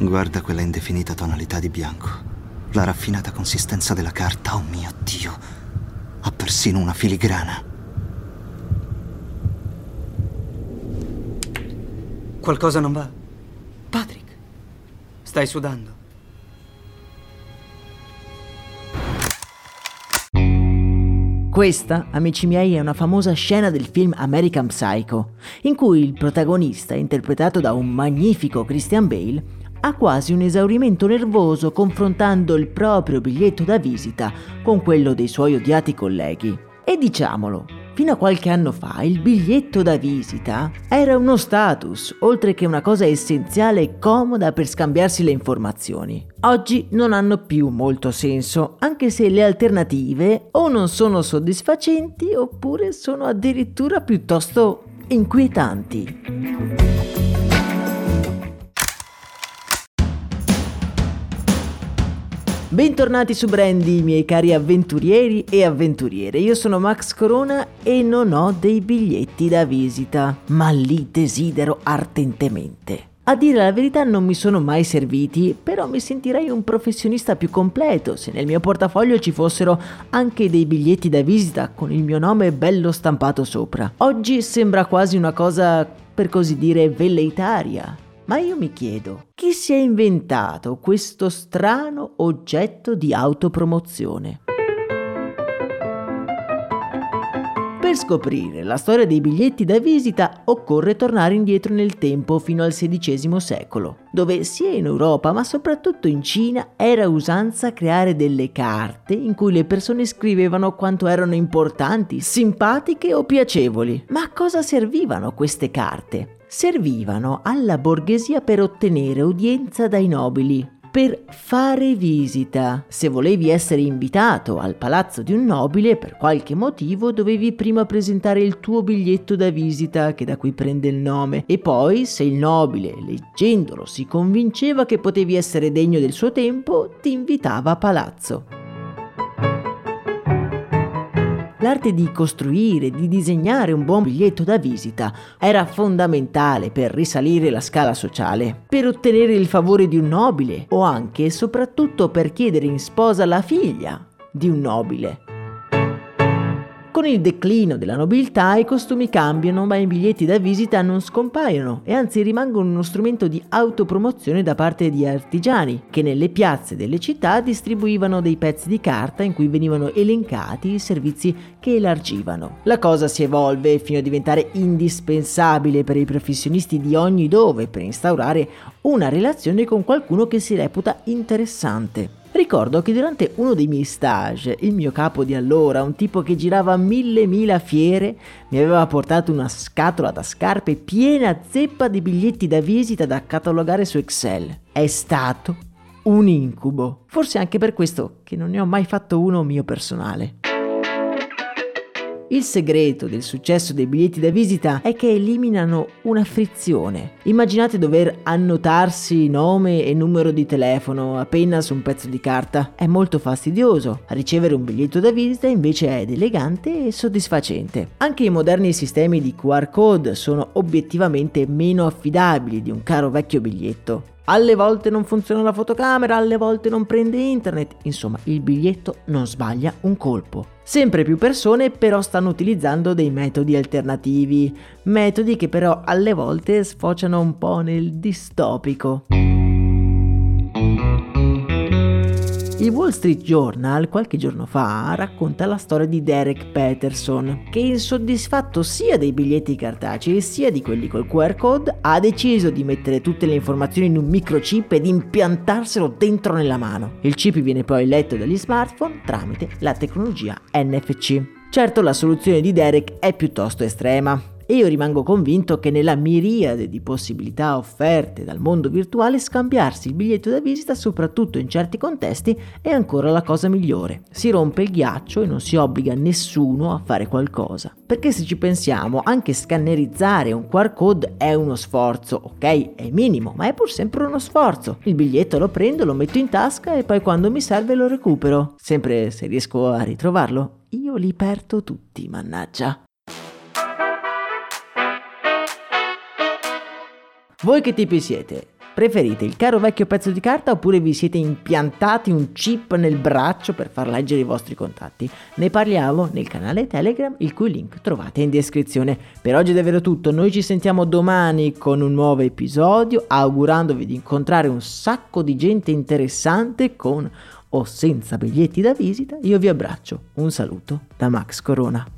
Guarda quella indefinita tonalità di bianco. La raffinata consistenza della carta, oh mio Dio. Ha persino una filigrana. Qualcosa non va? Patrick, stai sudando. Questa, amici miei, è una famosa scena del film American Psycho, in cui il protagonista, interpretato da un magnifico Christian Bale, ha quasi un esaurimento nervoso confrontando il proprio biglietto da visita con quello dei suoi odiati colleghi. E diciamolo, fino a qualche anno fa il biglietto da visita era uno status, oltre che una cosa essenziale e comoda per scambiarsi le informazioni. Oggi non hanno più molto senso, anche se le alternative o non sono soddisfacenti oppure sono addirittura piuttosto inquietanti. Bentornati su Brandy, miei cari avventurieri e avventuriere. Io sono Max Corona e non ho dei biglietti da visita, ma li desidero ardentemente. A dire la verità non mi sono mai serviti, però mi sentirei un professionista più completo se nel mio portafoglio ci fossero anche dei biglietti da visita con il mio nome bello stampato sopra. Oggi sembra quasi una cosa, per così dire, velleitaria ma io mi chiedo, chi si è inventato questo strano oggetto di autopromozione? Per scoprire la storia dei biglietti da visita occorre tornare indietro nel tempo fino al XVI secolo, dove sia in Europa ma soprattutto in Cina era usanza creare delle carte in cui le persone scrivevano quanto erano importanti, simpatiche o piacevoli. Ma a cosa servivano queste carte? Servivano alla borghesia per ottenere udienza dai nobili, per fare visita. Se volevi essere invitato al palazzo di un nobile, per qualche motivo dovevi prima presentare il tuo biglietto da visita, che da qui prende il nome, e poi, se il nobile, leggendolo, si convinceva che potevi essere degno del suo tempo, ti invitava a palazzo. L'arte di costruire, di disegnare un buon biglietto da visita era fondamentale per risalire la scala sociale, per ottenere il favore di un nobile o anche e soprattutto per chiedere in sposa la figlia di un nobile. Con il declino della nobiltà i costumi cambiano, ma i biglietti da visita non scompaiono e anzi rimangono uno strumento di autopromozione da parte di artigiani che nelle piazze delle città distribuivano dei pezzi di carta in cui venivano elencati i servizi che elargivano. La cosa si evolve fino a diventare indispensabile per i professionisti di ogni dove per instaurare una relazione con qualcuno che si reputa interessante. Ricordo che durante uno dei miei stage, il mio capo di allora, un tipo che girava mille mila fiere, mi aveva portato una scatola da scarpe piena zeppa di biglietti da visita da catalogare su Excel. È stato un incubo. Forse anche per questo che non ne ho mai fatto uno mio personale. Il segreto del successo dei biglietti da visita è che eliminano una frizione. Immaginate dover annotarsi nome e numero di telefono a penna su un pezzo di carta. È molto fastidioso. Ricevere un biglietto da visita invece è elegante e soddisfacente. Anche i moderni sistemi di QR code sono obiettivamente meno affidabili di un caro vecchio biglietto. Alle volte non funziona la fotocamera, alle volte non prende internet, insomma il biglietto non sbaglia un colpo. Sempre più persone però stanno utilizzando dei metodi alternativi, metodi che però alle volte sfociano un po' nel distopico. Il Wall Street Journal qualche giorno fa racconta la storia di Derek Peterson, che insoddisfatto sia dei biglietti cartacei sia di quelli col QR code, ha deciso di mettere tutte le informazioni in un microchip ed impiantarselo dentro nella mano. Il chip viene poi letto dagli smartphone tramite la tecnologia NFC. Certo la soluzione di Derek è piuttosto estrema e io rimango convinto che nella miriade di possibilità offerte dal mondo virtuale scambiarsi il biglietto da visita, soprattutto in certi contesti, è ancora la cosa migliore. Si rompe il ghiaccio e non si obbliga nessuno a fare qualcosa. Perché se ci pensiamo, anche scannerizzare un QR code è uno sforzo, ok? È minimo, ma è pur sempre uno sforzo. Il biglietto lo prendo, lo metto in tasca e poi quando mi serve lo recupero. Sempre se riesco a ritrovarlo. Io li perdo tutti, mannaggia. Voi che tipi siete? Preferite il caro vecchio pezzo di carta oppure vi siete impiantati un chip nel braccio per far leggere i vostri contatti? Ne parliamo nel canale Telegram, il cui link trovate in descrizione. Per oggi è davvero tutto, noi ci sentiamo domani con un nuovo episodio, augurandovi di incontrare un sacco di gente interessante con o senza biglietti da visita. Io vi abbraccio, un saluto da Max Corona.